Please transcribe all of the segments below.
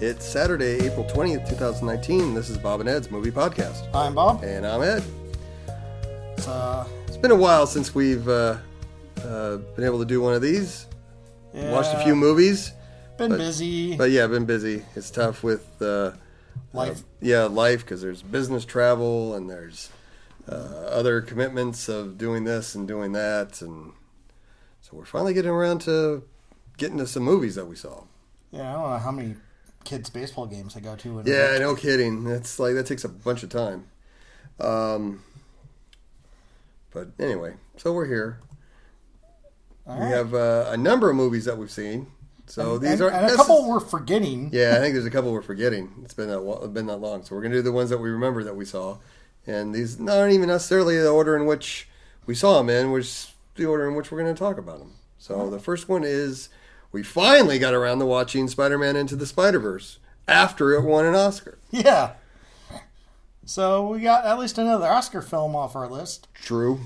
It's Saturday, April 20th, 2019. This is Bob and Ed's Movie Podcast. I'm Bob. And I'm Ed. It's, uh, It's been a while since we've uh, uh, been able to do one of these. yeah, Watched a few movies, Been but- busy. but yeah, been busy. It's tough with uh, Life. yeah, life because there's business travel and there's uh, other commitments of doing this and doing that, and so we're finally getting around to getting to some movies that we saw. yeah, I don't know how many kids' baseball games I go to. Yeah, no kidding. That's like that takes a bunch of time. Um, but anyway, so we're here. All We right. have uh, a number of movies that we've seen. So and, these are and a couple is- we're forgetting. yeah, I think there's a couple we're forgetting. It's been that been that long, so we're gonna do the ones that we remember that we saw, and these aren't even necessarily the order in which we saw them in, which the order in which we're gonna talk about them. So the first one is we finally got around to watching Spider-Man Into the Spider-Verse after it won an Oscar. Yeah. So we got at least another Oscar film off our list, True.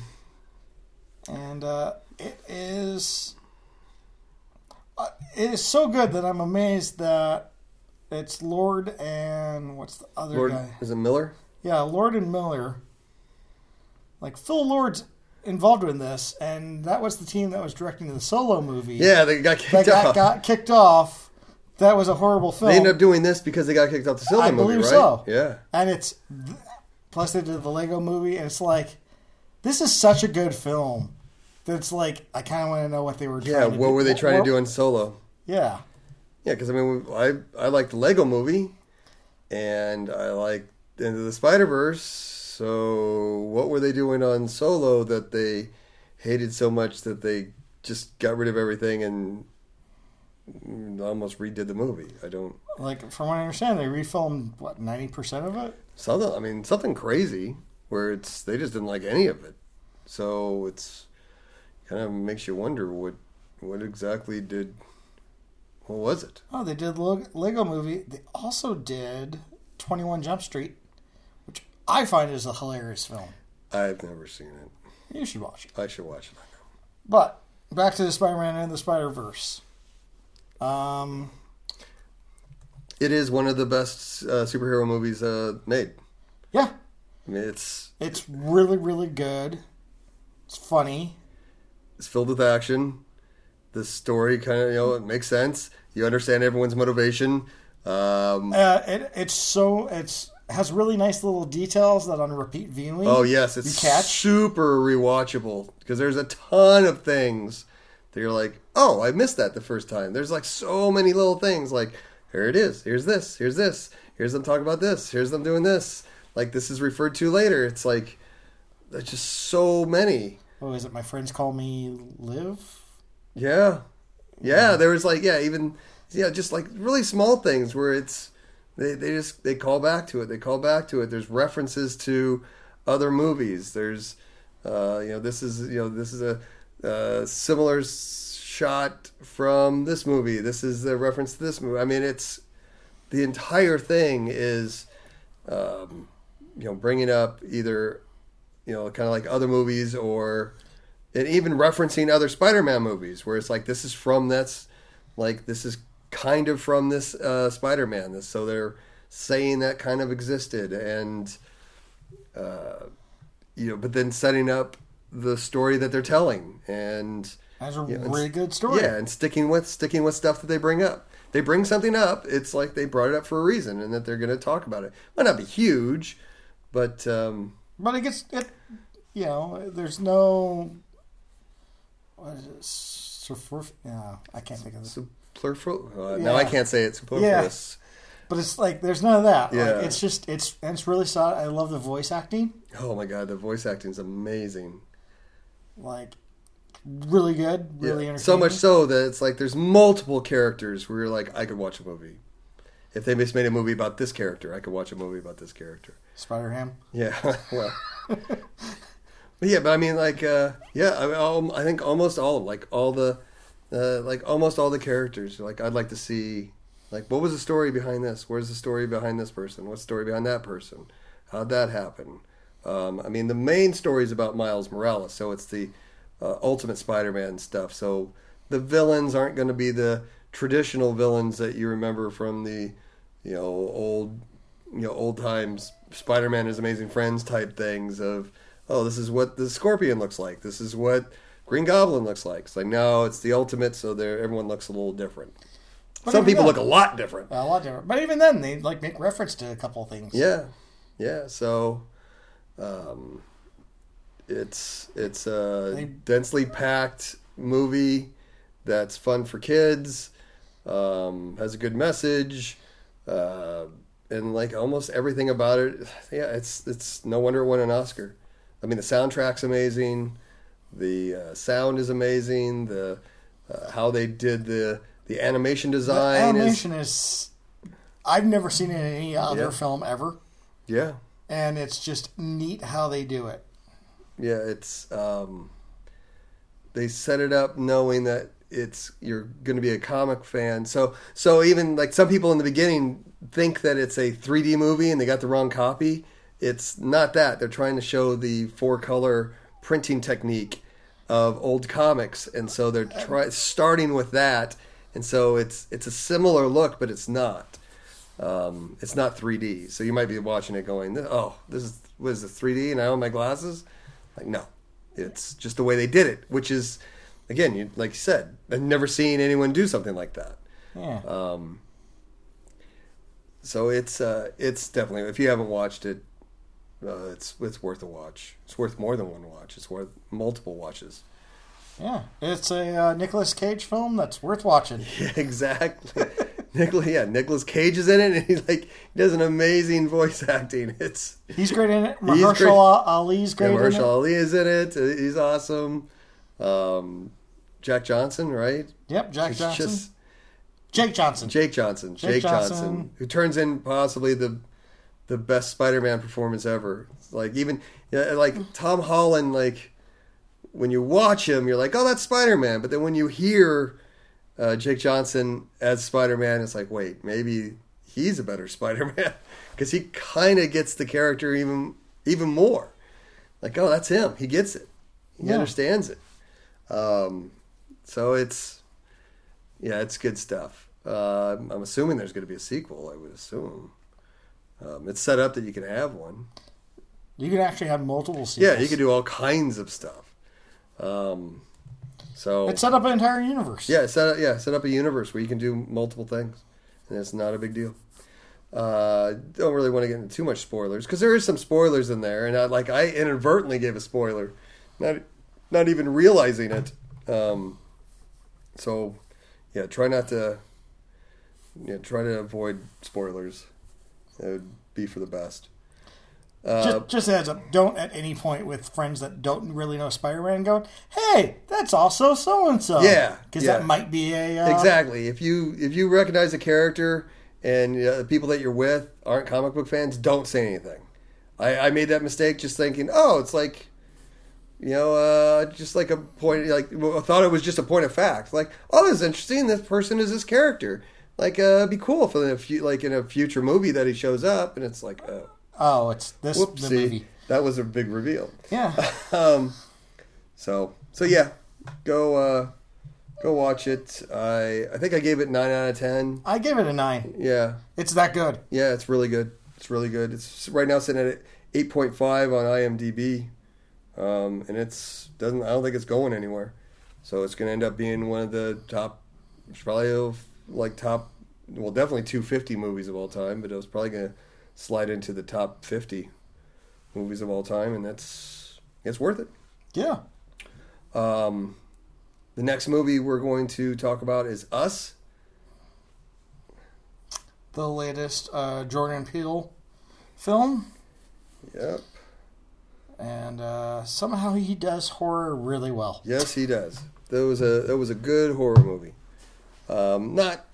and uh, it is uh, it is so good that I'm amazed that it's Lord and what's the other Lord, guy? is it Miller? Yeah, Lord and Miller. Like Phil Lord's involved in this, and that was the team that was directing the solo movie. Yeah, they got that kicked got, off. got kicked off. That was a horrible film. They ended up doing this because they got kicked off the solo I movie, believe right? so. Yeah. and it's plus they did the Lego movie, and it's like this is such a good film. That's like I kind of want to know what they were. Doing. Yeah. What do. were they trying What- to do in Solo? Yeah, Yeah, because I mean, I I like the Lego movie, and I like Into the Spider Verse. So what were they doing on Solo that they hated so much that they just got rid of everything and almost redid the movie? I don't like from what I understand, they refilmed what ninety percent of it. something. I mean, something crazy where it's they just didn't like any of it. So it's kind of makes you wonder what what exactly did what was it? Oh, they did Lego movie. They also did Twenty One Jump Street, I find is a hilarious film. I've never seen it. You should watch it. I should watch it. But back to the Spider-Man and the Spider-Verse. Um, It is one of the best uh, superhero movies uh, made. yeah, I mean, it's it's really really good. It's funny. it's filled with action. The story kind of you know it makes sense. You understand everyone's motivation. Um, Uh, it, it's so it's has really nice little details that on repeat viewing. oh yes, it's You catch? super rewatchable because there's a ton of things that you're like, oh, I missed that the first time. There's like so many little things. Like here it is. Here's this. Here's this. Here's them talking about this. Here's them doing this. Like this is referred to later. It's like there's just so many. Oh, is it? My friends call me Liv. Yeah. Yeah, there was like yeah, even yeah, just like really small things where it's they, they just they call back to it. They call back to it. There's references to other movies. There's uh, you know, this is you know, this is a uh, similar shot from this movie. This is a reference to this movie. I mean, it's the entire thing is um, you know, bringing up either you know, kind of like other movies or and even referencing other Spider-Man movies, where it's like this is from that's like this is kind of from this uh, Spider-Man. This, so they're saying that kind of existed, and uh, you know, but then setting up the story that they're telling, and Has a Yeah, it's- really good story. yeah, and sticking with sticking with stuff that they bring up. They bring something up. It's like they brought it up for a reason, and that they're going to talk about it. Might not be huge, but um, But it gets it. You know, there's no. What is it? Superf- Yeah, I can't think of this. Superfluous. Uh, Now I can't say it. Superfluous. But it's like there's none of that. Yeah. Like, it's just it's and it's really solid. I love the voice acting. Oh my god, the voice acting is amazing. Like really good, really Yeah. entertaining. So much so that it's like there's multiple characters where you're like, I could watch a movie. If they just made a movie about this character, I could watch a movie about this character. Spider Ham. Yeah, well, but yeah, but I mean, like, uh, yeah, I, mean, I think almost all, of like all the, uh, like almost all the characters. Like, I'd like to see, like, what was the story behind this? Where's the story behind this person? What's the story behind that person? How'd that happen? Um, I mean, the main story is about Miles Morales, so it's the uh, Ultimate Spider-Man stuff. So the villains aren't going to be the traditional villains that you remember from the you know old you know old times Spider-Man is Amazing Friends type things of oh this is what the Scorpion looks like this is what Green Goblin looks like. It's like no, it's the ultimate, so there everyone looks a little different. But Some people then- look a lot different. a lot different. But even then, they like make reference to a couple of things. Yeah, yeah. So, um, it's it's a They- densely packed movie that's fun for kids. Um, has a good message, uh, and like almost everything about it. Yeah, it's it's no wonder it won an Oscar. I mean, the soundtrack's amazing. The uh, sound is amazing. The uh, how they did the the animation The design is animation is. I've never seen it in any other Yeah. film ever, yeah. and it's just neat how they do it. Yeah, it's um, they set it up knowing that it's you're going to be a comic fan. So so even like some people in the beginning think that it's a 3D movie and they got the wrong copy. It's not that. They're trying to show the four color printing technique of old comics, and so they're try starting with that. And so it's it's a similar look, but it's not. Um, it's not 3D. So you might be watching it going, "Oh, this is what is it 3D?" And I own my glasses. Like, no, it's just the way they did it, which is, again, you like you said, I've never seen anyone do something like that. Yeah. Um, so it's uh, it's definitely if you haven't watched it, uh, it's it's worth a watch. It's worth more than one watch. It's worth multiple watches. yeah. It's a uh, Nicolas Cage film that's worth watching. Yeah, exactly. Nicolas, yeah, Nicolas Cage is in it, and he's like he does an amazing voice acting. It's He's great in it. He's great. Mahershala Ali's great yeah, in Mahershala. Ali is in it. Uh, He's awesome. Um, Jack Johnson, right? Yep, Jack It's Johnson. just- Jake Johnson. Jake Johnson. Jake Jake, Johnson. Johnson. who turns in possibly the the best Spider-Man performance ever. Like even like Tom Holland, like when you watch him, you're like, oh, that's Spider-Man. But then when you hear uh, Jake Johnson as Spider-Man, it's like, wait, maybe he's a better Spider-Man because he kind of gets the character even even more. Like, oh, that's him. He gets it. He Yeah. understands it. Um, so it's yeah, it's good stuff. Uh, I'm assuming there's going to be a sequel. I would assume. Um, it's set up that you can have one. You can actually have multiple sequels. Yeah, you can do all kinds of stuff. Um, so It set up an entire universe. yeah, set up, yeah, set up a universe where you can do multiple things, and it's not a big deal. Uh, don't really want to get into too much spoilers because there is some spoilers in there, and I, like I inadvertently gave a spoiler, not not even realizing it. Um, so yeah, try not to. Yeah, try to avoid spoilers. It would be for the best. Uh, Just, just as a don't at any point with friends that don't really know Spider-Man going, hey, that's also so and so. Yeah, because yeah. that might be a uh, exactly. If you if you recognize a character and uh, the people that you're with aren't comic book fans, don't say anything. I, I made that mistake just thinking, oh, it's like, you know, uh, just like a point. Like I thought it was just a point of fact. Like, oh, this is interesting. This person is this character. Like, uh, it'd be cool if in a few, like in a future movie that he shows up, and it's like, oh, Oh, it's this whoopsie, movie. that was a big reveal. Yeah, Um, so so yeah, go uh, go watch it. I I think I gave it nine out of ten. I gave it a nine. Yeah, It's that good. yeah, it's really good. It's really good. It's right now sitting at eight point five on IMDb, um, and it's doesn't. I don't think it's going anywhere. So it's going to end up being one of the top, it's probably of, like top, well, definitely two fifty movies of all time. But it was probably going to slide into the top fifty movies of all time, and that's it's worth it. Yeah. Um, the next movie we're going to talk about is Us. The latest uh, Jordan Peele film, Yep. and uh, somehow he does horror really well. Yes, he does. That was a that was a good horror movie. Um, not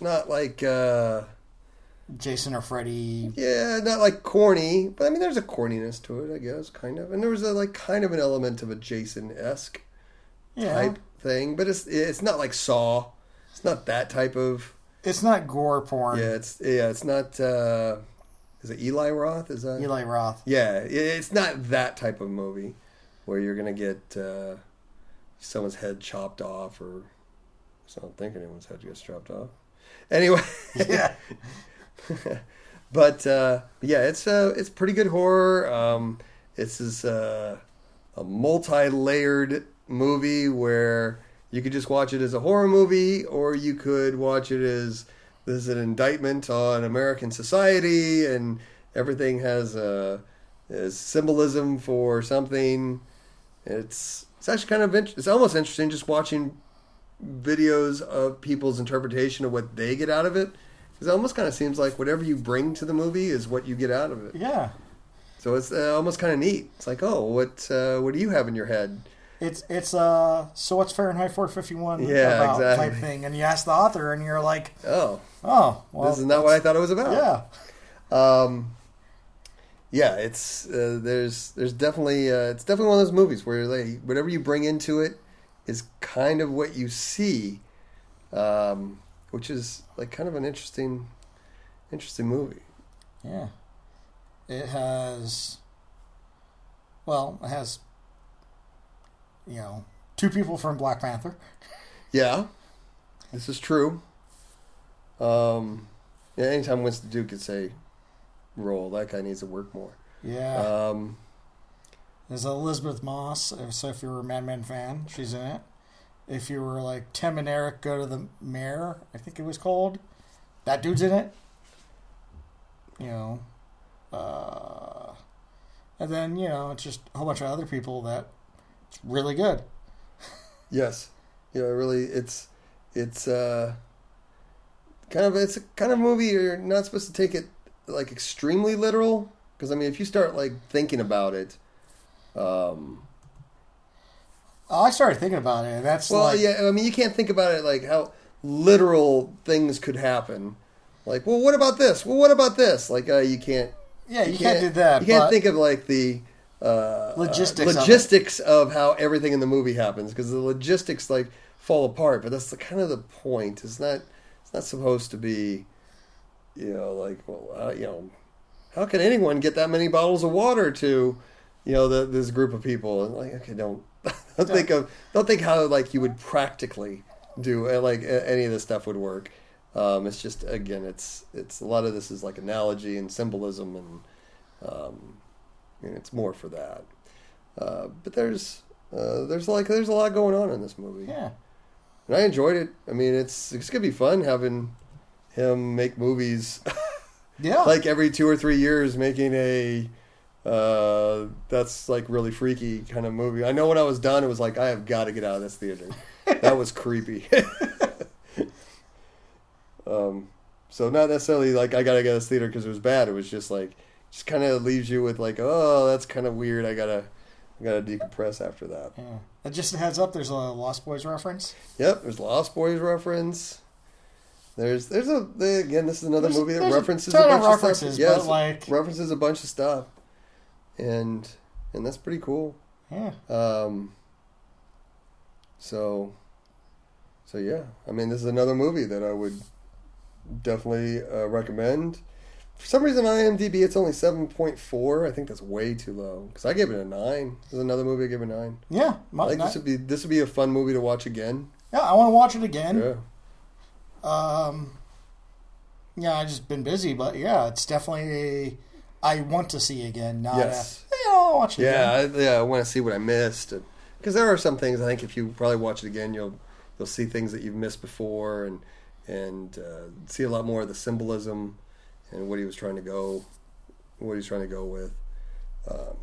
not like uh, Jason or Freddy. yeah, not like corny, but I mean, there's a corniness to it, I guess, kind of. And there was a like kind of an element of a Jason esque Yeah, type thing, but it's it's not like Saw. It's not that type of it's not gore porn. yeah. It's yeah. It's not. Uh, is it Eli Roth? Is that Eli Roth. Yeah, it's not that type of movie where you're gonna get uh, someone's head chopped off, or I don't think anyone's head gets chopped off. Anyway, Yeah. but uh, yeah, it's uh, it's pretty good horror. Um, it's this uh, a multi-layered movie where you could just watch it as a horror movie, or you could watch it as this is an indictment on American society, and everything has a, a symbolism for something. It's it's actually kind of it's almost interesting just watching videos of people's interpretation of what they get out of it. Because it almost kind of seems like whatever you bring to the movie is what you get out of it. Yeah. So it's uh, almost kind of neat. It's like, oh, what uh, what do you have in your head? It's it's uh so what's Fahrenheit 451 Yeah, about exactly. type thing, and you ask the author, and you're like, Oh, oh, well, this is not what I thought it was about. yeah, Um, yeah, it's uh, there's there's definitely uh, it's definitely one of those movies where like whatever you bring into it is kind of what you see, um, which is like kind of an interesting interesting movie. yeah. It has, well, it has, you know, two people from Black Panther. Yeah, this is true. Um, yeah, anytime Winston Duke gets a role, that guy needs to work more. Yeah. Um, There's Elisabeth Moss. So if you were a Mad Men fan, she's in it. If you were like Tim and Eric go to the mayor, I think it was called. That dude's in it. You know, uh, and then you know it's just a whole bunch of other people that it's really good. Yes, you know, really, it's it's uh, kind of it's a kind of movie you're not supposed to take it like extremely literal because I mean, if you start like thinking about it, um, Oh, I started thinking about it, and that's well, like, yeah, I mean, you can't think about it like how literal things could happen. Like, well, what about this? Well, what about this? Like, uh, you can't. yeah, you, can't, do that. You can't think of like the uh, Logistics uh, of logistics of, how everything in the movie happens because the logistics like fall apart. But that's the kind of the point. It's not. It's not supposed to be. You know, like well, uh, you know, how can anyone get that many bottles of water to, you know, the, this group of people? And like, okay, don't don't think of don't think how like you would practically do uh, like any of this stuff would work. Um, it's just again, it's it's a lot of this is like analogy and symbolism and um, and it's more for that. Uh, but there's uh, there's like there's a lot going on in this movie, yeah, and I enjoyed it. I mean, it's it's gonna be fun having him make movies yeah, like every two or three years, making a uh, that's like really freaky kind of movie. I know when I was done, it was like I have got to get out of this theater. that was creepy. um, so not necessarily like I gotta get out of this theater because it was bad. It was just like just kind of leaves you with like, oh, that's kind of weird. I gotta I gotta decompress after that. yeah. And just a heads up, there's a Lost Boys reference. Yep, there's Lost Boys reference. There's there's a again. This is another There's- movie that there's a references a bunch of references, stuff. but, Yes, like- references a bunch of stuff, and and that's pretty cool. Yeah, Um, so so yeah, I mean, this is another movie that I would definitely uh, recommend. For some reason, on IMDb it's only seven point four. I think that's way too low because I gave it a nine. This is another movie I gave a nine. yeah. I My, think not- this would be this would be a fun movie to watch again. yeah, I want to watch it again. Yeah. Um, yeah, I just been busy, but yeah, it's definitely a I want to see again. Not Yes. a, yeah, I'll watch it. Yeah, again. I, yeah, I want to see what I missed because there are some things I think if you probably watch it again, you'll you'll see things that you've missed before and and uh, see a lot more of the symbolism and what he was trying to go, what he's trying to go with. Um,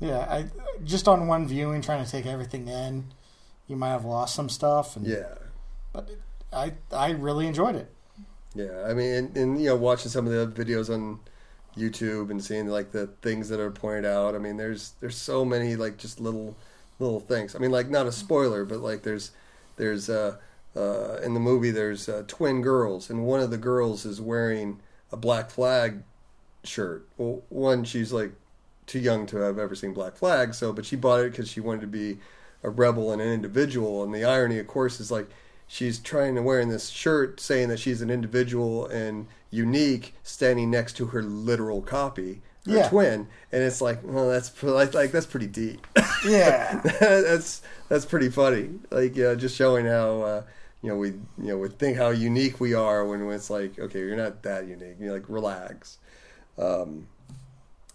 yeah. I just on one viewing, trying to take everything in, you might have lost some stuff. And, yeah, but I I really enjoyed it. yeah. I mean, and, and you know, watching some of the videos on YouTube and seeing like the things that are pointed out. I mean, there's there's so many like just little little things. I mean, like not a spoiler, but like there's there's uh, uh, in the movie there's uh, twin girls, and one of the girls is wearing a Black Flag shirt. Well, one she's like too young to have ever seen Black Flag, so but she bought it because she wanted to be a rebel and an individual. And the irony, of course, is like she's trying to wearing this shirt saying that she's an individual and unique, standing next to her literal copy, her Yeah. twin, and it's like, well, that's like, like that's pretty deep. Yeah, that's that's pretty funny. Like, yeah, just showing how uh, you know we you know we think how unique we are when it's like okay you're not that unique you're like relax um,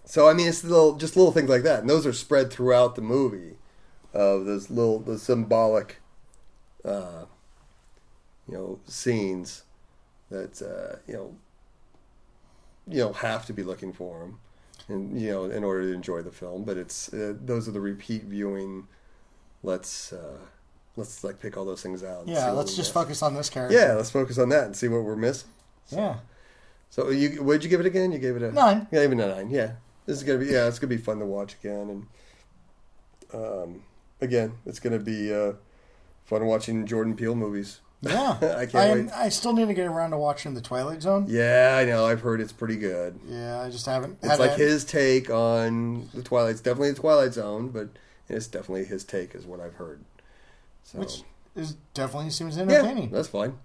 so i mean it's little just little things like that and those are spread throughout the movie of those little the symbolic uh, you know scenes that uh, you know you know have to be looking for them and you know in order to enjoy the film. But it's uh, those are the repeat viewing. Let's uh let's like pick all those things out Yeah, let's just focus on this character. yeah let's focus on that and see what we're missing. Yeah. so you did you give it again? You gave it a Nine. yeah even a nine yeah. This is gonna be yeah it's gonna be fun to watch again and um again it's gonna be uh fun watching jordan peele movies Yeah. I can't I, wait. I still need to get around to watching The Twilight Zone. yeah i know i've heard it's pretty good Yeah, I just haven't. It's like his take on the Twilight. It's definitely the Twilight Zone, but it's definitely his take, is what I've heard. So Which is definitely seems yeah, entertaining. that's fine.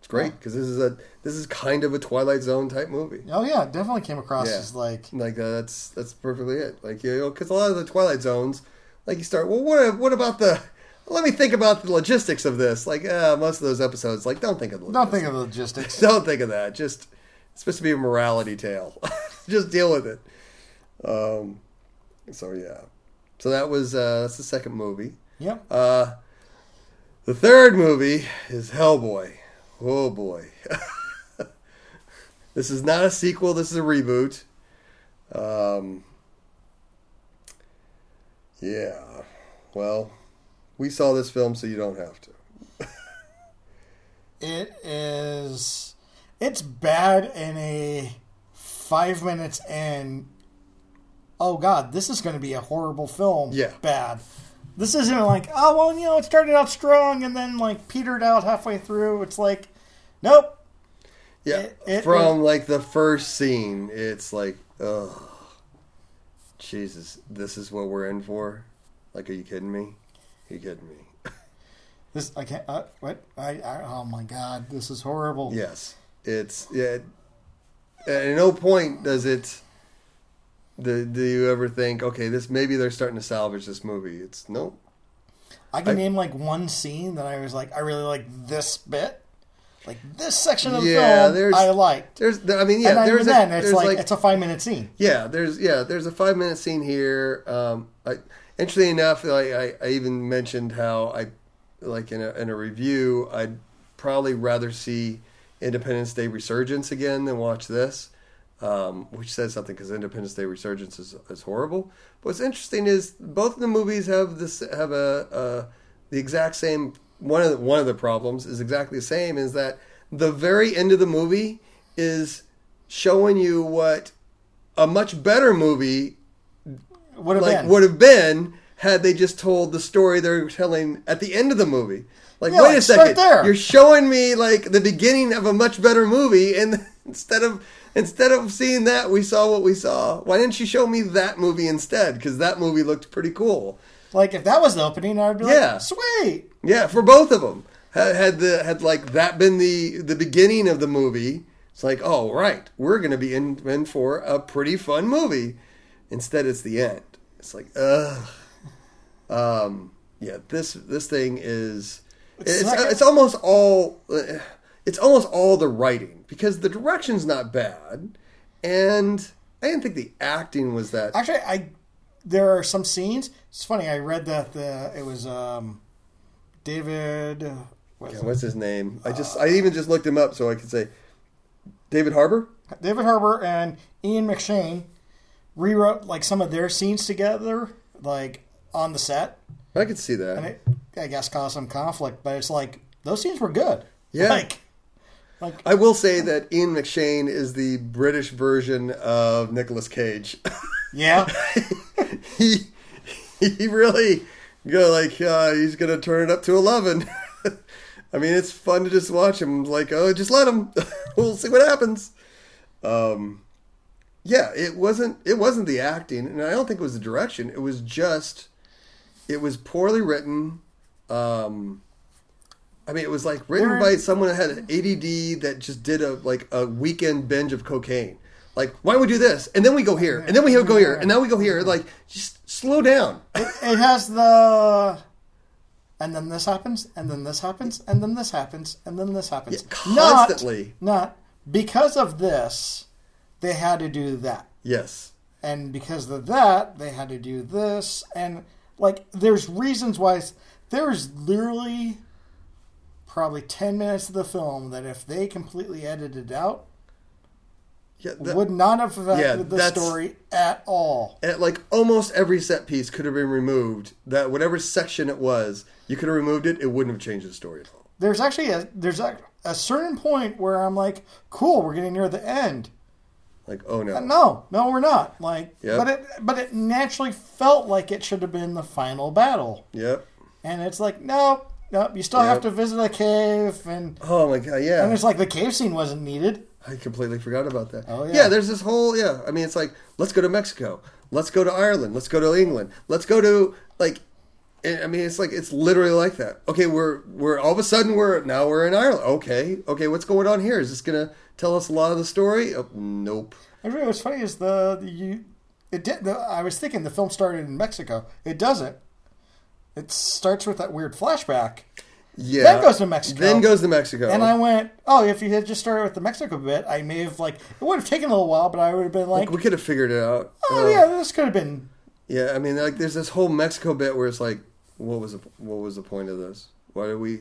It's great because this is a this is kind of a Twilight Zone type movie. Oh yeah, definitely came across Yeah. as like Like uh, that's that's perfectly it. Like you know, because a lot of the Twilight Zones, like you start. Well, what what about the? Let me think about the logistics of this. Like uh, most of those episodes, like don't think of the don't logistics. think of the logistics. Don't think of that. Just it's supposed to be a morality tale. Just deal with it. Um, so yeah. So that was uh, that's the second movie. yep. Uh, the third movie is Hellboy. Oh boy. this is not a sequel. This is a reboot. Um, yeah. Well, we saw this film, so you don't have to. It is. It's bad in a five minutes in. Oh God, this is going to be a horrible film. Yeah. bad. This isn't like oh well, you know, it started out strong and then like petered out halfway through. It's like, nope. Yeah, It- it from like the first scene, it's like, oh, Jesus, this is what we're in for. Like, are you kidding me? You kidding me? This I can't. Uh, what? I, I? Oh my God, this is horrible. Yes, it's yeah. At no point does it. Do, do you ever think, okay, this maybe they're starting to salvage this movie? It's nope. I can I- name like one scene that I was like, I really like this bit, like this section of the film. I liked. There's, I mean, yeah, and there's even a, then, it's there's like, like, it's a five minute scene. Yeah, there's yeah, there's a five minute scene here. Um, I, interestingly enough, I, I, I even mentioned how I like in a in a review, I'd probably rather see Independence Day Resurgence again than watch this, um, which says something because Independence Day Resurgence is, is horrible. But what's interesting is both of the movies have this have a, a the exact same one of the, one of the problems is exactly the same is that the very end of the movie is showing you what a much better movie Would have like been. would have been had they just told the story they're telling at the end of the movie. Like, Yeah, wait like, a second, there. you're showing me like the beginning of a much better movie, and instead of instead of seeing that, we saw what we saw. Why didn't you show me that movie instead? Because that movie looked pretty cool. like if that was the opening, I'd be like, Yeah. sweet. Yeah, for both of them. Had, had the had like that been the the beginning of the movie, it's like, oh right, we're gonna be in, in for a pretty fun movie. Instead, it's the end. It's like, ugh. Um, yeah, this this thing is it's not- it's almost all it's almost all the writing because the direction's not bad, and I didn't think the acting was that. Actually, I there are some scenes. It's funny. I read that the it was um, David. What is Yeah, what's his name? I just I even just looked him up so I could say David Harbour. David Harbour and Ian McShane rewrote like some of their scenes together, like on the set, I could see that. and it I guess caused some conflict. But it's like those scenes were good. Yeah. Like, like I will say that Ian McShane is the British version of Nicolas Cage. yeah, he he really go like uh, he's gonna turn it up to eleven. I mean, it's fun to just watch him. Like, oh, just let him. we'll see what happens. Um, yeah, it wasn't it wasn't the acting, and I don't think it was the direction. It was just it was poorly written. Um, I mean, it was like written by someone that had an ADD that just did a like a weekend binge of cocaine. Like, why don't we do this, and then we go here, and then we go here, and now we go here. Like, just slow down. it, it has the and then this happens, and then this happens, and then this happens, and then this happens. Yeah, constantly. Not, not because of this, they had to do that, Yes. and because of that, they had to do this, and like there's reasons why. There's literally probably ten minutes of the film that if they completely edited out, Yeah. that- would not have affected Yeah, the story at all. at like almost every set piece could have been removed. That whatever section it was, you could have removed it. It wouldn't have changed the story at all. there's actually a there's a, a certain point where I'm like, cool, we're getting near the end. Like, oh no. Uh, No, no, we're not. Like, Yep. but it but it naturally felt like it should have been the final battle, Yep. and it's like, nope, nope. You still have to visit a cave, and Oh my god. Yeah. and it's like the cave scene wasn't needed. I completely forgot about that. Oh, yeah. Yeah, there's this whole yeah. I mean, it's like let's go to Mexico, let's go to Ireland, let's go to England, let's go to like. I mean, it's like it's literally like that. Okay, we're we're all of a sudden we're now we're in Ireland. Okay, okay, what's going on here? Is this gonna tell us a lot of the story? Oh, nope. And really, what's funny is the, the you it did. The, I was thinking the film started in Mexico. It doesn't. It starts with that weird flashback. Yeah. Then goes to Mexico. Then goes to Mexico. And I went, oh, if you had just started with the Mexico bit, I may have like it would have taken a little while, but I would have been like, we could have figured it out. oh Uh, yeah, this could have been. Yeah, I mean, like, there's this whole Mexico bit where it's like, what was the what was the point of this? Why did we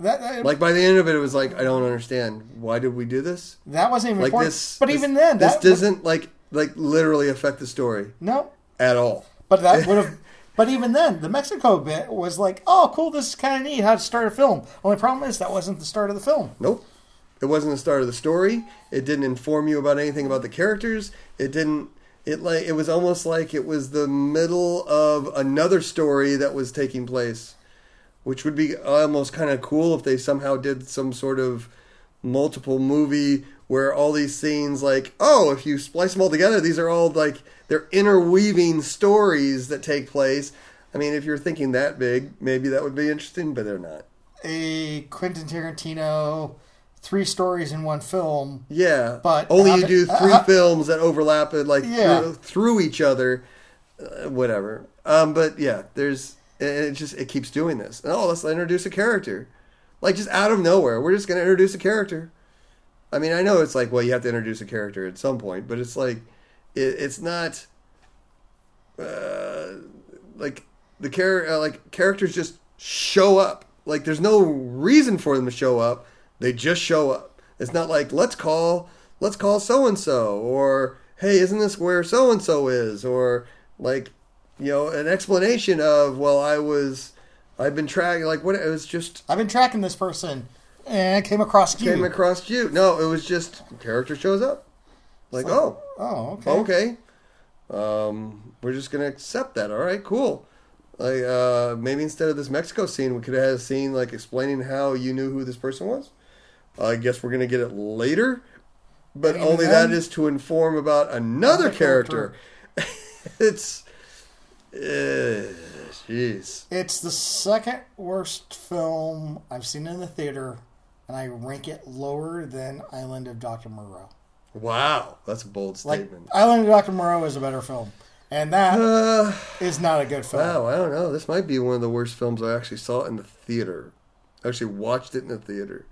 That, that, like by the end of it? It was like, I don't understand. Why did we do this? that wasn't even Like important. this, but this- even then, this that doesn't like like literally affect the story no. at all. But that would have. But even then, the Mexico bit was like, oh, cool, this is kind of neat how to start a film. Only problem is that wasn't the start of the film. Nope. It wasn't the start of the story. It didn't inform you about anything about the characters. It didn't. It like it was almost like it was the middle of another story that was taking place, which would be almost kind of cool if they somehow did some sort of multiple movie where all these scenes like oh if you splice them all together these are all like they're interweaving stories that take place. I mean, if you're thinking that big, maybe that would be interesting, but they're not. A Quentin Tarantino, three stories in one film. Yeah, But only you do uh, three how- films that overlap and like Yeah. through, through each other, uh, whatever. Um, but yeah, there's it it just it keeps doing this. Oh, let's introduce a character, like just out of nowhere. We're just gonna introduce a character. I mean, I know it's like well, you have to introduce a character at some point, but it's like it, it's not uh, like the char- uh, like characters just show up. Like there's no reason for them to show up. They just show up. It's not like let's call let's call so and so or hey, isn't this where so and so is or like you know an explanation of well I was I've been tracking like what it was just I've been tracking this person, and I came across you. came across you. No, it was just character shows up. Like oh oh, okay. okay um, we're just gonna accept that all right cool like uh, maybe instead of this mexico scene we could have had a scene like explaining how you knew who this person was i guess we're gonna get it later but And only that is to inform about another Another character, it's uh, jeez It's the second worst film I've seen in the theater, and I rank it lower than Island of Dr. Moreau. wow that's a bold Like statement Island of Dr. Moreau is a better film, and that is uh, not a good film. wow i don't know this might be one of the worst films i actually saw in the theater I actually watched it in the theater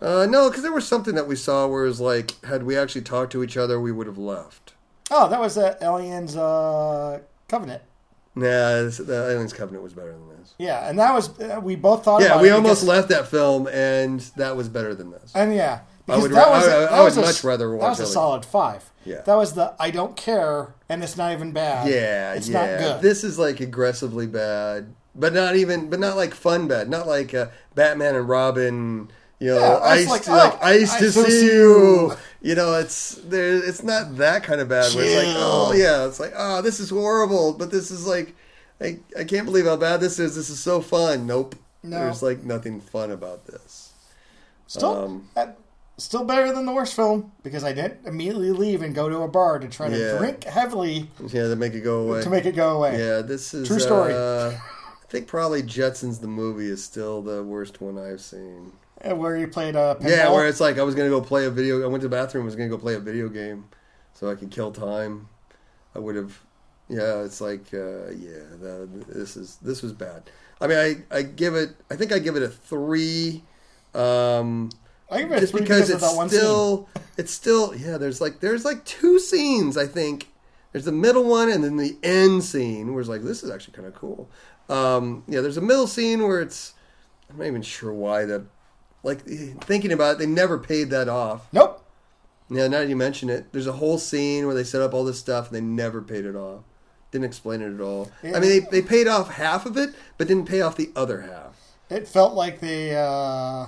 Uh, no, because there was something that we saw where it was like, had we actually talked to each other, we would have left. Oh, that was the Aliens uh, Covenant. Nah, this, the Aliens Covenant was better than this. Yeah, and that was uh, we both thought. Yeah, we almost because- left that film, and that was better than this. And yeah, I would that was I- a- I that would was a much s- rather That watch was a solid five. Yeah. that was the I don't care, and it's not even bad. Yeah, it's yeah. not good. This is like aggressively bad, but not even, but not like fun bad. Not like uh, Batman and Robin. You know, Yeah, ice it's like, to, like oh, I to so see see you. you. You know, it's there. It's not that kind of bad. Where it's like, oh yeah, it's like, oh, this is horrible, but this is like, I I can't believe how bad this is. This is so fun. Nope. No. There's like nothing fun about this. Still, Um, uh, still better than the worst film because I didn't immediately leave and go to a bar to try to Yeah. drink heavily Yeah, to make it go away. to make it go away. Yeah, this is True story. Uh, I think probably Jetsons the movie is still the worst one I've seen. Where you played uh, pinball. Yeah, where it's like I was gonna go play a video. I went to the bathroom. I was gonna go play a video game, so I could kill time. I would have Yeah, it's like uh, yeah, the, this is this was bad. I mean, I I give it. I think I give it a three. Um, I give it a just three because, because it's one scene. still it's still yeah. There's like there's like two scenes. I think there's the middle one and then the end scene where it's like this is actually kind of cool. Um, yeah, there's a middle scene where it's I'm not even sure why that. Like thinking about it, they never paid that off. Nope. Yeah, now that you mention it, there's a whole scene where they set up all this stuff and they never paid it off. Didn't explain it at all. I mean, they, they paid off half of it, but didn't pay off the other half. It felt like they uh,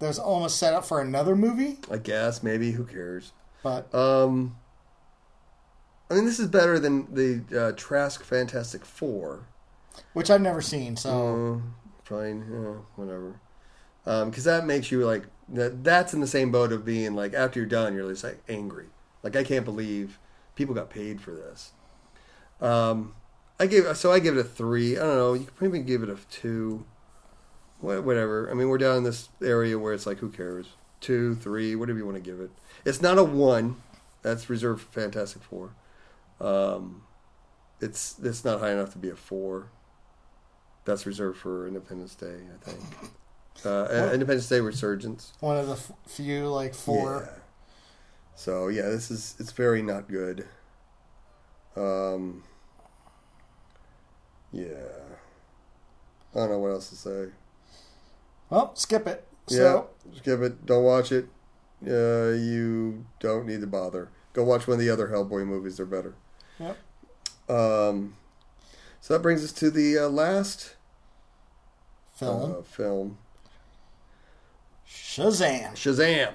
that was almost set up for another movie, I guess maybe who cares? but Um, I mean, this is better than the uh, Trank Fantastic Four. which I've never seen. So Uh, fine, yeah, whatever. Because that makes you like that. That's in the same boat of being like after you're done, you're just like angry. Like I can't believe people got paid for this. Um, I give so I give it a three. I don't know. You could probably give it a two. Whatever. I mean, we're down in this area where it's like, who cares? Two, three, whatever you want to give it. It's not a one. That's reserved for Fantastic Four. Um, it's it's not high enough to be a four. That's reserved for Independence Day, I think. Uh, Independence Day Resurgence. one of the f- few like four. Yeah. So yeah, this is it's very not good. Um. Yeah. I don't know what else to say. Well, skip it. So yeah, skip it. Don't watch it. Uh, you don't need to bother. Go watch one of the other Hellboy movies. They're better. Yep. Um. So that brings us to the uh, last film uh, film, Shazam. Shazam.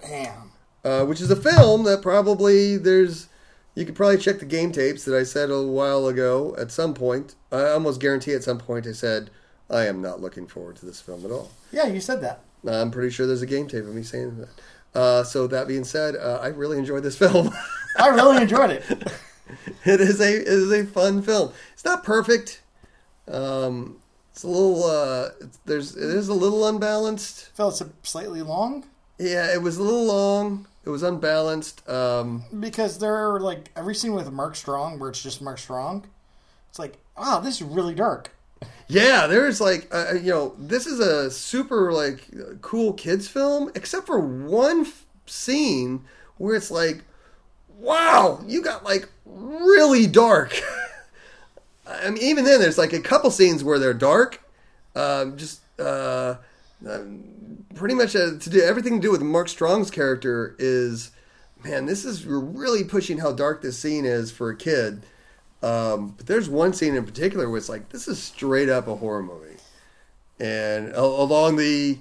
Bam. uh, which is a film that probably there's you could probably check the game tapes that I said a while ago at some point. I almost guarantee at some point I said I am not looking forward to this film at all. Yeah, you said that. I'm pretty sure there's a game tape of me saying that. Uh, so that being said, uh, I really enjoyed this film. I really enjoyed it. it is a it is a fun film. It's not perfect. Um, it's a little uh, there's it is a little unbalanced. Felt slightly long Yeah, it was a little long. It was unbalanced. Um, because there are like every scene with Mark Strong where it's just Mark Strong. It's like, wow, this is really dark. Yeah, there's like uh, you know this is a super like cool kids film, except for one f- scene where it's like, wow, you got like really dark. I mean, even then, there's like a couple scenes where they're dark, um, just uh, um, pretty much uh, to do everything to do with Mark Strong's character is, man, this is you're really pushing how dark this scene is for a kid. Um, but there's one scene in particular where it's like this is straight up a horror movie, and a- along the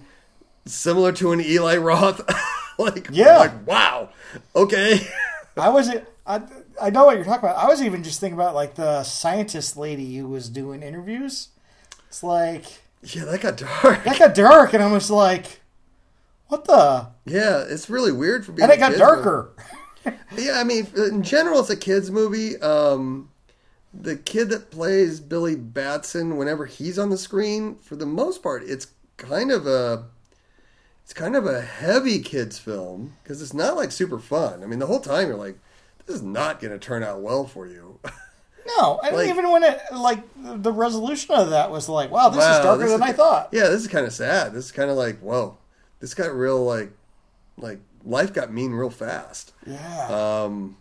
similar to an Eli Roth, like Yeah. like wow, okay, I wasn't. I, I know what you're talking about. I was even just thinking about like the scientist lady who was doing interviews. It's like yeah, that got dark. that got dark, and I was like, "What the?" Yeah, it's really weird for being. And it got darker. Yeah, I mean, in general, it's a kids movie. Um, the kid that plays Billy Batson, whenever he's on the screen, for the most part, it's kind of a, it's kind of a heavy kids film because it's not like super fun. I mean, the whole time you're like, this is not going to turn out well for you. No, and Like- even when it like the resolution of that was like, "Wow, this Wow, is darker this than is- I thought." yeah, this is kind of sad. This is kind of like, whoa, this got real like, like life got mean real fast. Yeah. Um,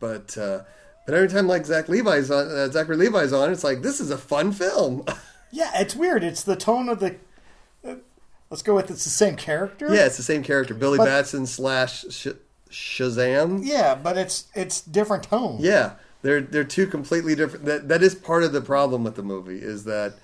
but uh, but every time like Zach Levi's on, uh, Zachary Levi's on, it's like this is a fun film. yeah, it's weird. It's the tone of the. uh, let's go with it's the same character. yeah, it's the same character, Billy But- Batson slash Sh- Shazam. Yeah, but it's it's different tone. Yeah, they're they're two completely different. That that is part of the problem with the movie is that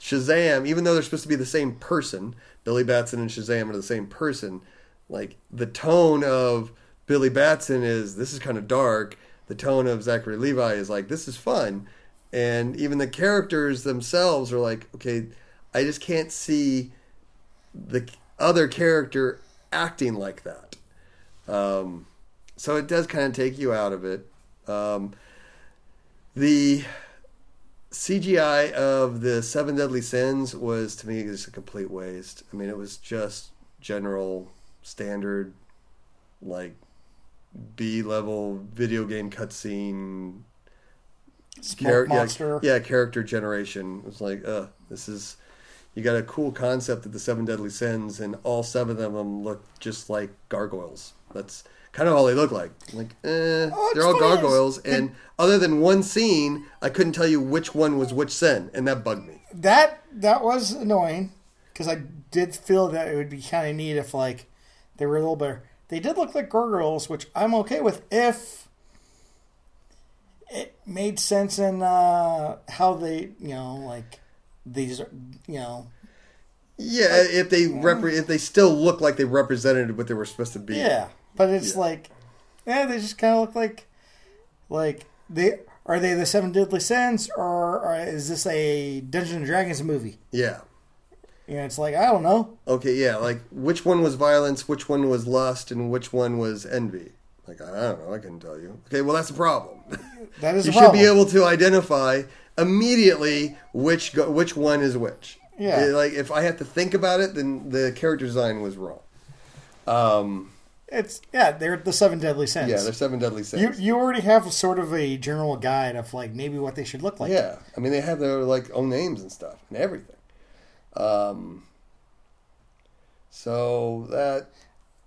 Shazam, even though they're supposed to be the same person, Billy Batson and Shazam are the same person. Like the tone of Billy Batson is this is kind of dark. The tone of Zachary Levi is like this is fun, and even the characters themselves are like, okay, I just can't see the other character acting like that. Um, so it does kind of take you out of it. Um, the CGI of the Seven Deadly Sins was to me just a complete waste. I mean, it was just general standard, like B level video game cutscene char- monster. Yeah, yeah, character generation. It was like, uh, this is you got a cool concept of the seven deadly sins, and all seven of them look just like gargoyles. That's kind of all they look like. Like, eh, Oh, they're all gargoyles, and other than one scene, I couldn't tell you which one was which sin, and that bugged me. That that was annoying because I did feel that it would be kind of neat if like they were a little better. They did look like gargoyles, which I'm okay with if it made sense in uh, how they, you know, like these, are, you know, Yeah, if they repre- if they still look like they represented what they were supposed to be. yeah. But it's like, yeah, they just kind of look like, like they are they the seven deadly sins or, or is this a Dungeons and Dragons movie? Yeah. yeah, it's like I don't know. Okay, yeah, like which one was violence, which one was lust, and which one was envy. Like I don't know, I couldn't tell you. Okay, well that's a problem. That is you should be able to identify immediately which go, which one is which. Yeah. Eh, Like if I have to think about it, then the character design was wrong. Um, It's yeah, they're the seven deadly sins. yeah, they're seven deadly sins. you you already have sort of a general guide of like maybe what they should look like. yeah, I mean they have their like own names and stuff and everything. Um, so that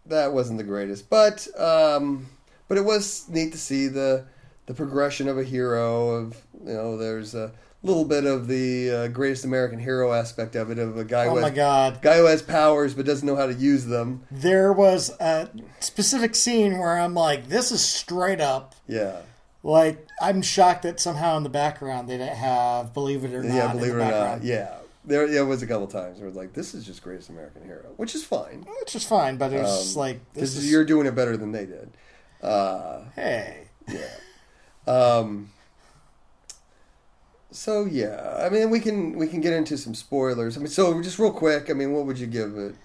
that wasn't the greatest, but um, but it was neat to see the the progression of a hero. Of you know, there's a little bit of the uh, greatest American hero aspect of it of a guy Oh who my has, god. guy who has powers but doesn't know how to use them. There was a specific scene where I'm like, this is straight up Yeah, like I'm shocked that somehow in the background they didn't have believe it or not. yeah, believe it or not, yeah. There, yeah, it was a couple times where it was like, "This is just greatest American hero," which is fine Which is fine, but it was like this is you're doing it better than they did. Uh, hey. Um. So yeah, I mean, we can we can get into some spoilers. I mean, so just real quick, I mean, what would you give it?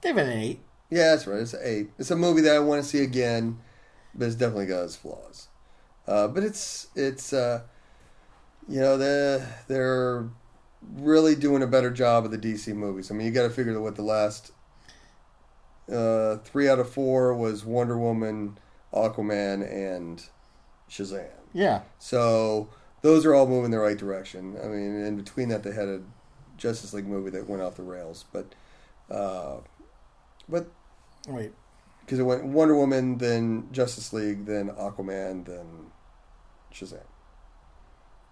Give it an eight. Yeah, that's right. It's an eight. It's a movie that I want to see again, but it's definitely got its flaws. Uh, but it's it's uh, you know they they're really doing a better job of the DC movies. I mean, you got to figure that what the last uh, three out of four was Wonder Woman, Aquaman, and Shazam. Yeah. So those are all moving in the right direction. I mean, in between that, they had a Justice League movie that went off the rails, but uh, but Wait. because it went Wonder Woman, then Justice League, then Aquaman, then Shazam.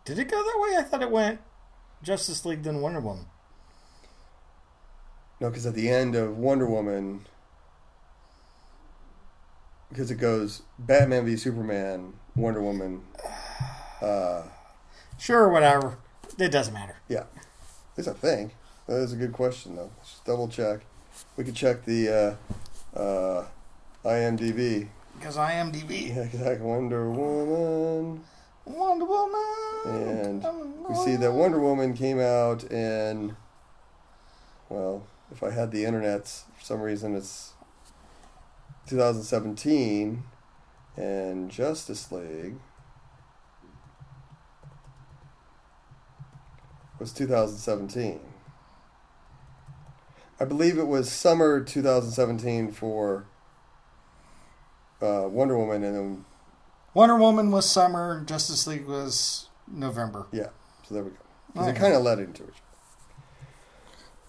Did it go that way? I thought it went Justice League then Wonder Woman. No, because at the end of Wonder Woman, because it goes Batman v Superman, Wonder Woman. Uh, Sure, whatever. It doesn't matter. yeah, at least I think that is a good question though. Let's just double check. We could check the uh, uh, IMDb. Because IMDb. Yeah, exactly. Wonder Woman. Wonder Woman. And we see that Wonder Woman came out in, well, if I had the internet, for some reason it's 2017, and Justice League was 2017. I believe it was summer 2017 for uh, Wonder Woman, and then, Wonder Woman was summer. Justice League was November. yeah, so there we go. 'Cause it Okay. kind of led into it.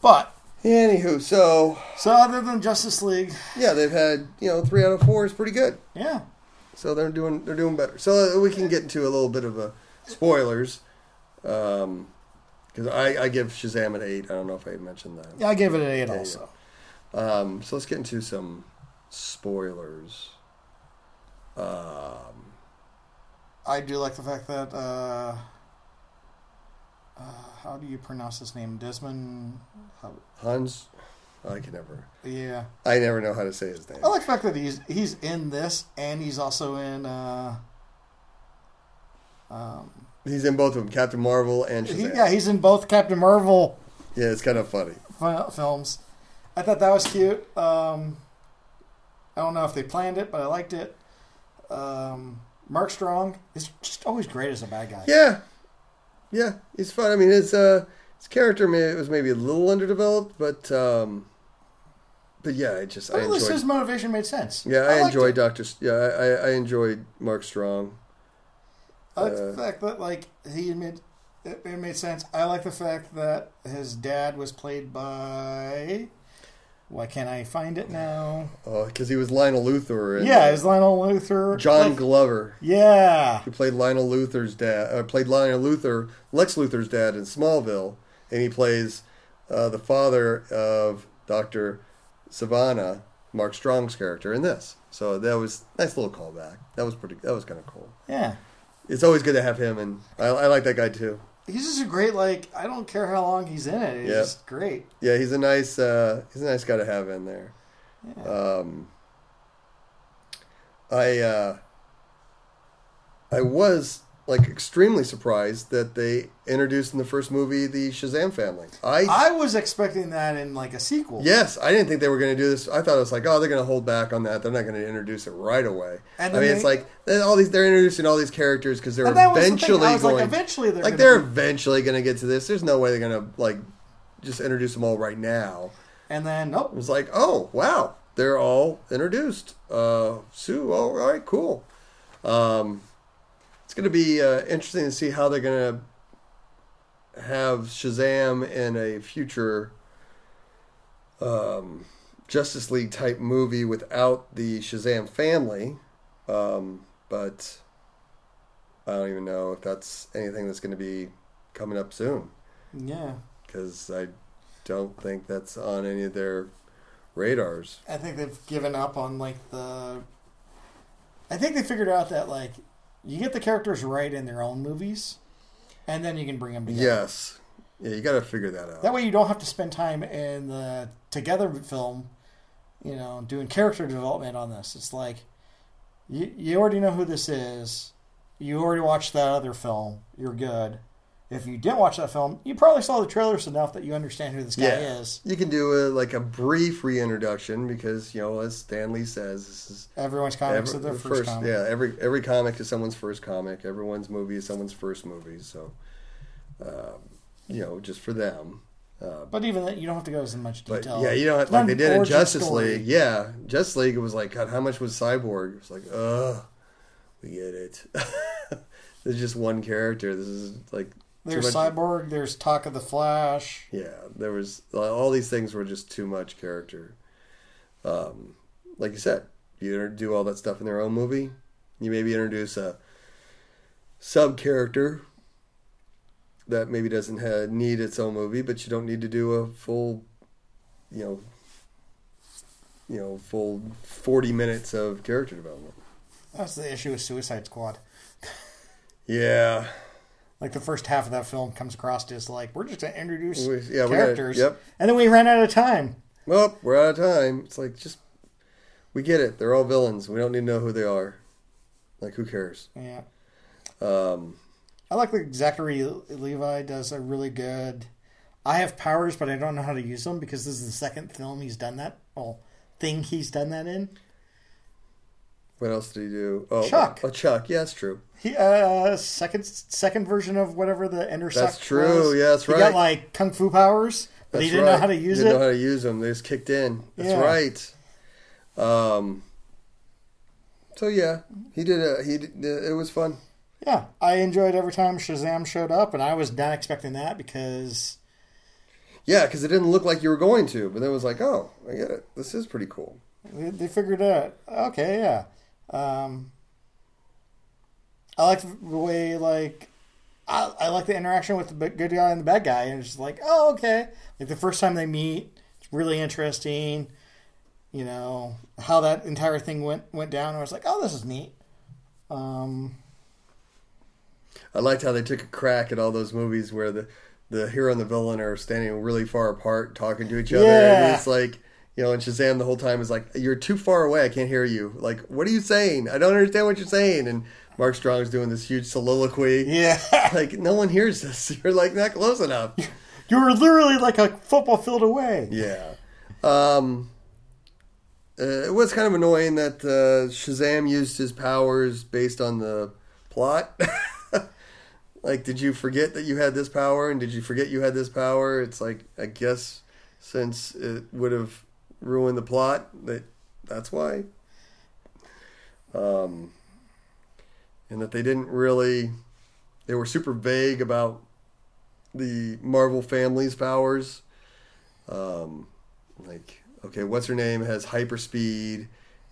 But Anywho, so so other than Justice League, yeah, they've had you know three out of four is pretty good. yeah, So they're doing they're doing better. So we can get into a little bit of a spoilers, because I I give Shazam an eight. I don't know if I mentioned that. yeah, I gave it an eight Yeah, also. Um, so let's get into some spoilers. Um, I do like the fact that uh, uh, how do you pronounce his name? Desmond. How, Hans, I can never. yeah, I never know how to say his name. I like the fact that he's he's in this and he's also in. Uh, um, He's in both of them, Captain Marvel and he, yeah, he's in both Captain Marvel yeah, it's kind of funny. films. I thought that was cute. Um, I don't know if they planned it, but I liked it. Um, Mark Strong is just always great as a bad guy. Yeah, yeah, he's fun. I mean, his uh, his character may, was maybe a little underdeveloped, but um, but yeah, I just But I at least enjoyed. his motivation made sense. yeah, I, liked enjoyed. Doctor. Yeah, I, I I enjoyed Mark Strong. I like uh, the fact that like he made it, it made sense. I like the fact that his dad was played by. Why can't I find it now? Oh, because he was Lionel Luthor. And, Yeah, it was Lionel Luthor. John Like, Glover. yeah, He played Lionel Luthor's dad. Uh, played Lionel Luthor, Lex Luthor's dad in Smallville, and he plays uh, the father of Doctor Sivana, Mark Strong's character in this. So that was nice little callback. That was pretty. That was kind of cool. yeah. It's always good to have him, and I, I like that guy too. He's just a great like. I don't care how long he's in it. He's Yeah. just great. Yeah, he's a nice. Uh, he's a nice guy to have in there. Yeah. Um, I uh, I was like extremely surprised that they introduced in the first movie the Shazam family. I, I was expecting that in like a sequel. yes, I didn't think they were going to do this. I thought it was like, oh, they're going to hold back on that. They're not going to introduce it right away. And I mean, they- it's like they're all these. They're introducing all these characters because they're was the eventually going. like, eventually they're like they're be- eventually going to get to this. There's no way they're going to like just introduce them all right now. And then nope. It was like, oh wow, they're all introduced. Uh, Sue, all right, cool. Um, it's going to be uh, interesting to see how they're going to have Shazam in a future um, Justice League type movie without the Shazam family. Um, but I don't even know if that's anything that's going to be coming up soon Yeah. because I don't think that's on any of their radars. I think they've given up on like the. I think they figured out that like you get the characters right in their own movies, and then you can bring them together. Yes, yeah, you got to figure that out. That way you don't have to spend time in the together film, you know, doing character development on this. It's like you you already know who this is. You already watched that other film. You're good. If you didn't watch that film, you probably saw the trailers enough that you understand who this guy yeah, is. you can do a, like a brief reintroduction because you know, as Stanley says, this is Everyone's comics every- are their the first, comic. Yeah, every every comic is someone's first comic. Everyone's movie is someone's first movie. So, um, you know, just for them. Uh, But even that, you don't have to go into much detail. But yeah, you know, It's like they did in Justice story. League. Yeah, Justice League. It was like, God, how much was Cyborg? It was like, ugh, we get it. There's just one character. This is like There's much- Cyborg. There's Talk of the Flash. Yeah, there was all these things were just too much character. Um, like you said, you do all that stuff in their own movie. You maybe introduce a sub character that maybe doesn't have, need its own movie, but you don't need to do a full, you know, you know, full forty minutes of character development. That's the issue with Suicide Squad. Yeah, Like the first half of that film comes across as like we're just gonna introduce We- yeah, we gotta- characters, yep. and then we ran out of time. Well, we're out of time. It's like just we get it. They're all villains. We don't need to know who they are. Like who cares? Yeah, Um, I like that Zachary Levi does a really good. I have powers, but I don't know how to use them because this is the second film he's done that. Well, thing he's done that in. What else did he do? Oh, Chuck. Oh, Chuck. Yeah, that's true. He uh second second version of whatever the intersect. That's true. was. Yeah, that's he right. got like kung fu powers, but That's he didn't right. know how to use didn't it. know how to use them. They just kicked in. That's Yeah. right. Um. So yeah, he did. A, he did, it was fun. Yeah, I enjoyed every time Shazam showed up, and I was not expecting that because Yeah, because it didn't look like you were going to, but then it was like, oh, I get it. This is pretty cool. they, they figured out. Okay, yeah. Um, I like the way like I, I like the interaction with the good guy and the bad guy, and it's just like, oh, okay. Like the first time they meet, it's really interesting. You know how that entire thing went went down. I was like, oh, this is neat. Um, I liked how they took a crack at all those movies where the the hero and the villain are standing really far apart, talking to each other. Yeah. And it's like, you know, and Shazam the whole time is like, "You're too far away. I can't hear you. Like, what are you saying? I don't understand what you're saying." And Mark Strong's doing this huge soliloquy. yeah, Like, no one hears this. You're like not close enough. you were literally like a football field away. Yeah. Um, uh, it was kind of annoying that uh, Shazam used his powers based on the plot. like, did you forget that you had this power, and did you forget you had this power? It's like I guess since it would have ruin the plot. That that's why. Um, and that they didn't really, they were super vague about the Marvel family's powers. Um, like, okay, what's her name has hyperspeed,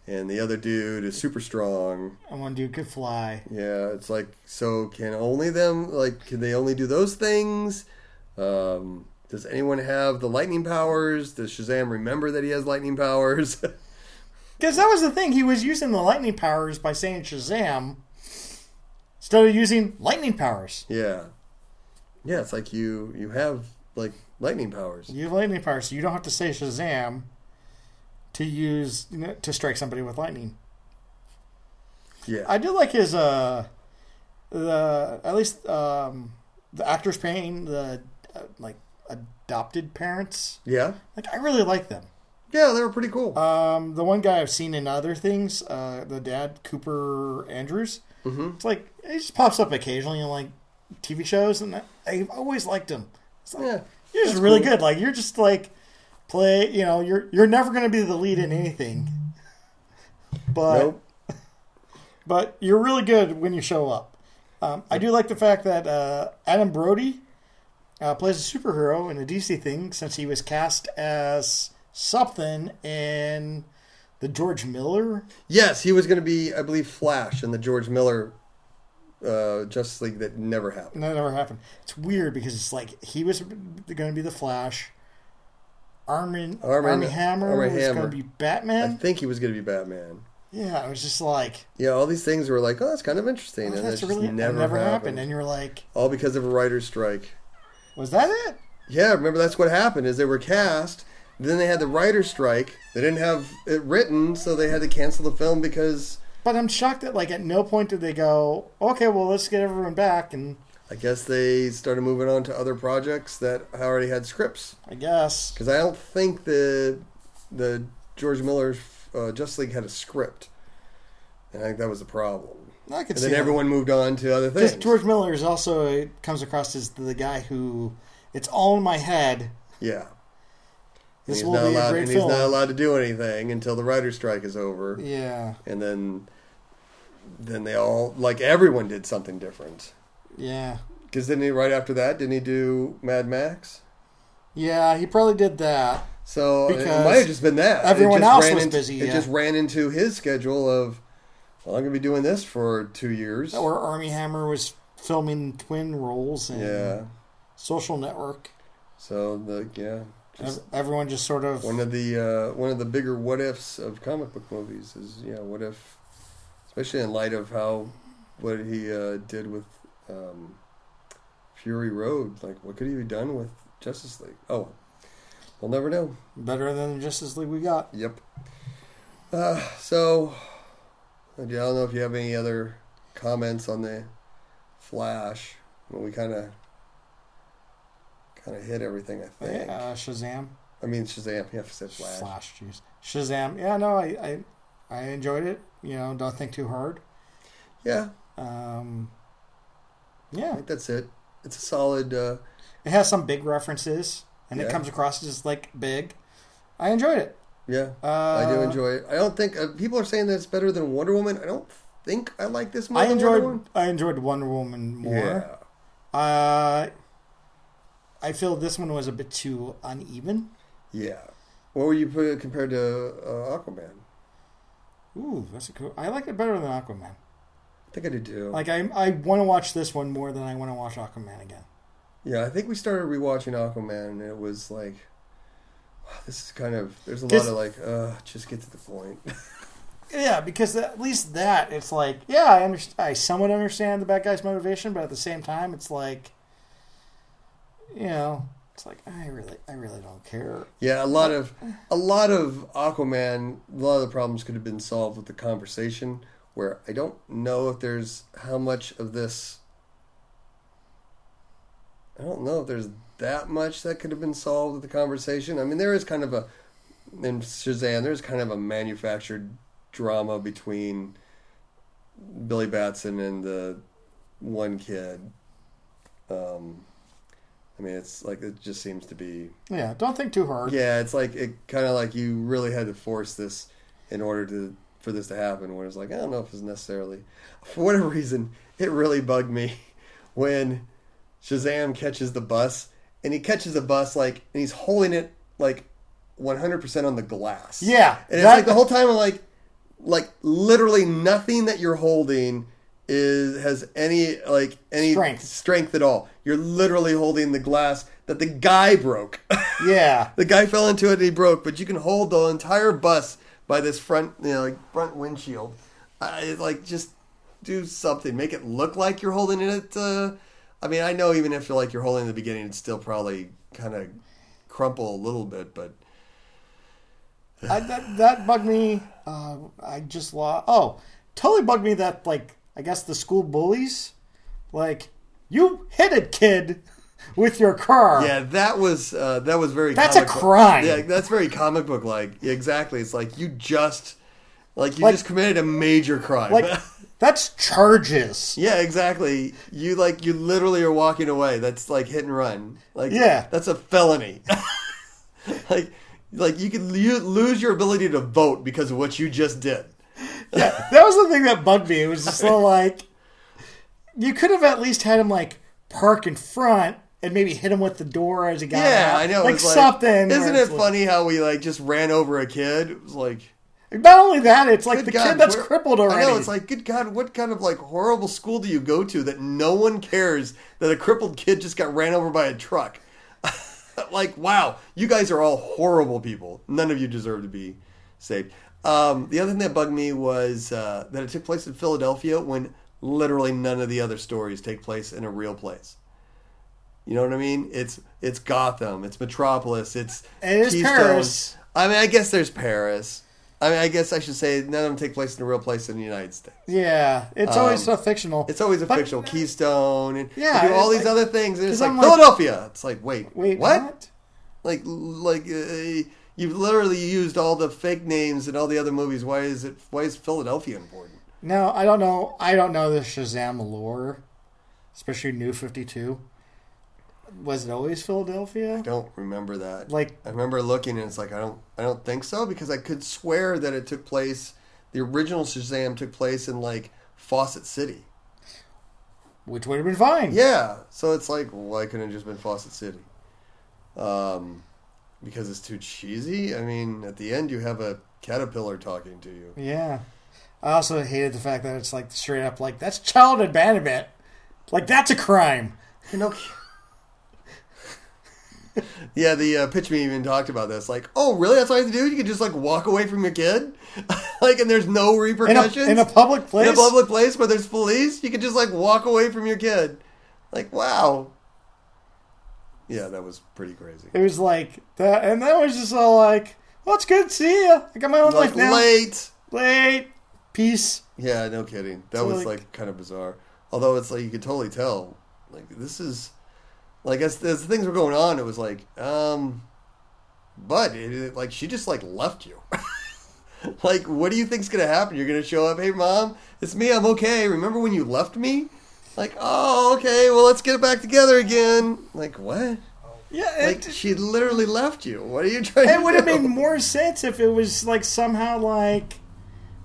and the other dude is super strong. And one dude could fly. Yeah, it's like so. Can only them like? Can they only do those things? Um, does anyone have the lightning powers? Does Shazam remember that he has lightning powers? Because that was the thing. He was using the lightning powers by saying Shazam instead of using lightning powers. yeah, yeah. It's like you you have like lightning powers. You have lightning powers, so you don't have to say Shazam to use you know, to strike somebody with lightning. Yeah, I do like his uh the at least um the actors playing the uh, like adopted parents. yeah, Like I really like them. yeah. They were pretty cool. Um, the one guy I've seen in other things, uh, the dad Cooper Andrews. Mhm. It's like he just pops up occasionally in like TV shows, and I, I've always liked him. It's like, yeah, you're just really cool. good. Like you're just like play. You know, you're you're never going to be the lead in anything, but nope. but you're really good when you show up. Um, I do like the fact that uh, Adam Brody uh, plays a superhero in a DC thing since he was cast as something in the George Miller. Yes, he was going to be, I believe, Flash in the George Miller uh, Justice League that never happened. That never happened. It's weird because it's like he was going to be the Flash. Armin, Armin- Armie Hammer was Hammer. going to be Batman. I think he was going to be Batman. yeah, it was just like Yeah, all these things were like, oh, that's kind of interesting, oh, and that's that's really never, never happened. happened. And you're like, All because of a writer's strike. Was that it? Yeah, remember that's what happened is they were cast, then they had the writer's strike. They didn't have it written, so they had to cancel the film because But I'm shocked that like at no point did they go, okay, well let's get everyone back, and I guess they started moving on to other projects that already had scripts. I guess Because I don't think the the George Miller's uh, Justice League had a script, and I think that was the problem. I could And see then that. everyone moved on to other things. George Miller is also comes across as the guy who it's all in my head. yeah, And This he's will not be allowed, a great and film. he's not allowed to do anything until the writer's strike is over. Yeah, and then then they all like everyone did something different yeah, because didn't he right after that didn't he do mad max yeah. He probably did that. so it might have just been that everyone else was into- busy, it yeah. just ran into his schedule of well i'm gonna be doing this for two years. Or Armie Hammer was filming twin roles and yeah. Social Network. so the yeah just Everyone just sort of one of the uh, one of the bigger what ifs of comic book movies is yeah what if especially in light of how what he uh, did with um, Fury Road like what could he have done with Justice League? Oh we'll never know. Better than the Justice League we got. yep. Uh, so I don't know if you have any other comments on the Flash well, we kind of kind of hit everything I think Yeah, Shazam, I mean Shazam yeah I said Flash. Flash, jeez, Shazam. Yeah, no, I, I, I enjoyed it. You know, don't think too hard. yeah Um, I yeah, think that's it. It's a solid. Uh, it has some big references, and it comes across as like big. I enjoyed it. Yeah, Uh, I do enjoy it. I don't think uh, people are saying that it's better than Wonder Woman. I don't think I like this more. I enjoyed. I enjoyed Wonder Woman more. Yeah, Uh, I feel this one was a bit too uneven. yeah. What were you put it compared to uh, Aquaman? Ooh, that's a cool. I like it better than Aquaman. I think I did too. Like I, I want to watch this one more than I want to watch Aquaman again. yeah, I think we started rewatching Aquaman, and it was like, this is kind of. There's a lot of like, uh, just get to the point. Yeah, because at least that it's like, yeah, I understand. I somewhat understand the bad guy's motivation, but at the same time, it's like, you know, it's like I really, I really don't care. Yeah, a lot of a lot of Aquaman. A lot of the problems could have been solved with the conversation. Where I don't know if there's how much of this. I don't know if there's that much that could have been solved with the conversation. I mean, there is kind of a in Shazam. There's kind of a manufactured drama between Billy Batson and the one kid. Um, I mean, it's like it just seems to be. Yeah, don't think too hard. Yeah, it's like it kind of like you really had to force this in order to for this to happen. Where it's like I don't know if it's necessarily for whatever reason it really bugged me when Shazam catches the bus and he catches the bus like and he's holding it like 100% on the glass. Yeah, And it's that- like the whole time I'm like like literally nothing that you're holding is has any like any Strength. strength at all. You're literally holding the glass that the guy broke. Yeah. the guy fell into it and he broke, but you can hold the entire bus by this front, you know, like front windshield. I like just do something, make it look like you're holding it. Uh, I mean, I know even if you're like you're holding it at the beginning, it's still probably kind of crumple a little bit, but I, that that bugged me. Uh, I just lost. Oh, totally bugged me that like I guess the school bullies, like you hit a kid with your car. Yeah, that was uh, that was very. That's a comic book- crime. Yeah, that's very comic book like. Yeah, exactly. It's like you just like you Like- just committed a major crime. Like that's charges. yeah, exactly. You like you literally are walking away. That's like hit and run. Like Yeah. that's a felony. like like you could you lose your ability to vote because of what you just did. Yeah, that was the thing that bugged me. It was just so like you could have at least had him like park in front and maybe hit him with the door as he got out. Yeah, out. I know. it like something. isn't it like- funny how we like just ran over a kid? It was like Not only that, it's like Good the God, kid that's where- crippled already. I know it's like, good God, what kind of like horrible school do you go to that no one cares that a crippled kid just got ran over by a truck? like, wow, you guys are all horrible people. None of you deserve to be saved. Um, the other thing that bugged me was uh, that it took place in Philadelphia when literally none of the other stories take place in a real place. You know what I mean? It's it's Gotham, it's Metropolis, it's It is Keystone. Paris. I mean, I guess there's Paris. I mean, I guess I should say none of them take place in a real place in the United States. yeah, it's always so fictional. Um, It's always a But- fictional Keystone and Yeah, do all these like- other things. And it's like like- Philadelphia. It's like, wait, Wait, what? what? Like, like uh, you've literally used all the fake names in all the other movies. Why is it? Why is Philadelphia important? No, I don't know. I don't know the Shazam lore, especially New Fifty Two. Was it always Philadelphia? I don't remember that. Like, I remember looking and it's like I don't I don't think so because I could swear that it took place the original Shazam took place in like Fawcett City. which would have been fine. Yeah. So it's like why couldn't it just been Fawcett City? Um because it's too cheesy? I mean, at the end you have a caterpillar talking to you. Yeah. I also hated the fact that it's like straight up like that's child abandonment. Like that's a crime. You know Yeah, the uh, pitch me even talked about this. Like, oh, really? That's all you have to do? You can just like walk away from your kid, like, and there's no In a, repercussions in a public place. in a public place where there's police, you can just like walk away from your kid. Like, wow. Yeah, that was pretty crazy. It was like that, and that was just all like, "Well, it's good to see you. I got my own Like life now. late. Late. Peace." Yeah, no kidding. That So, was like- like kind of bizarre. Although it's like you could totally tell, like this is, like as, as things were going on, it was like, um, but it, it- like she just like left you. like, what do you think's gonna happen? You're gonna show up, hey mom, it's me, I'm okay. Remember when you left me? Like, oh, okay, well let's get it back together again. Like what? Yeah, Like it, she literally left you. What are you trying? it would have made more sense if it was like somehow like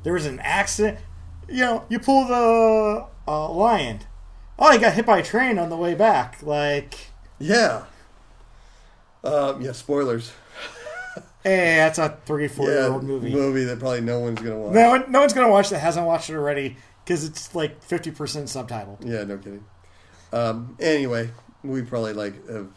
there was an accident. You know, you pull the uh, lion. Oh, he got hit by a train on the way back. Like, Yeah. Um, yeah. Spoilers. hey, that's a three, four year old movie. movie that probably no one's gonna watch. No, one- no one's gonna watch that hasn't watched it already because it's like fifty percent subtitled. Yeah, no kidding. Um, anyway, we probably like have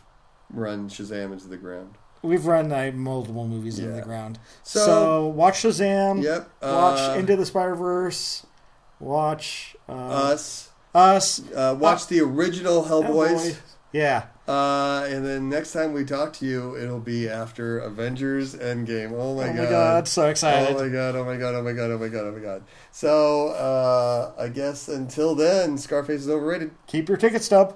run Shazam into the ground. We've run uh, multiple movies into Yeah. the ground. So- So, watch Shazam. Yep. Watch uh, Into the Spider Verse. Watch uh, us. Us. Uh, watch the original Hellboys. Hellboy. Yeah. Uh, and then next time we talk to you, it'll be after Avengers Endgame. Oh my god. oh god. my god, so excited. Oh my god, oh my god, oh my god, oh my god, oh my god. So, uh, I guess until then, Scarface is overrated. Keep your ticket stub.